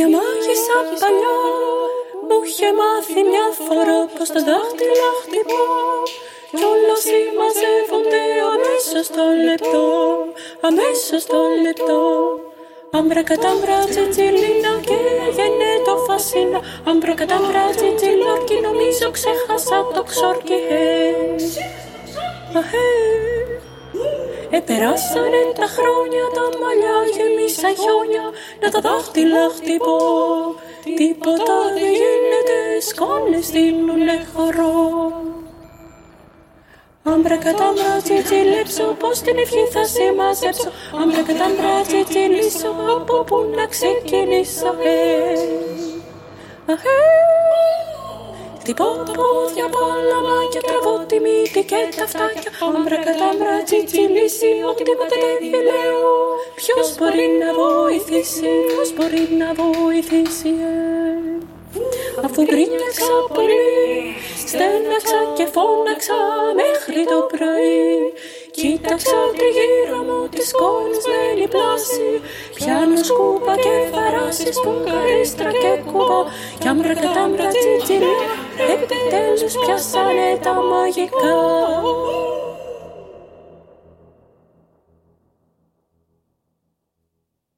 Μια μάγισσα παλιά μου είχε μάθει μια φορά πως τα δάχτυλα χτυπώ. Κι όλα συμμαζεύονται αμέσως το λεπτό, αμέσως το λεπτό. Αμπρακατάμπρα τσιτσιλίνα και έγινε το φασίνα. Αμπρακατάμπρα τσιτσιλόρκι νομίζω ξέχασα το ξόρκι Αχέ Επεράσανε τα χρόνια τα μαλλιά γεμίσα χιόνια Να τα δάχτυλα χτυπώ. Τίποτα δεν γίνεται σκόνες δίνουνε χορό Αμπρακατάμπρα τσιτσιλέψω πως την ευχή θα σε μαζέψω Αμπρακατάμπρα τσιτσιλήσω από που να ξεκινήσω Αχέ Χτυπώ τα πόδια πάλαμα και τραβώ τη μύτη και τα φτάκια Αμπρακατάμπρα τσιτσιλήσει οτιδήποτε δεν λέω Ποιος μπορεί να βοηθήσει, ποιος μπορεί να βοηθήσει Αφού γκρίνιαξα πολύ, στέναξα και φώναξα μέχρι το πρωί Κοίταξα τριγύρω μου τη σκόνισμένη πλάση Πιάνω σκούπα και φαράσεις που καρίστρα και κουμπά Κι άμπρα κατάμπρα τσιτσιλί Επιτέλους πιάσανε τα μαγικά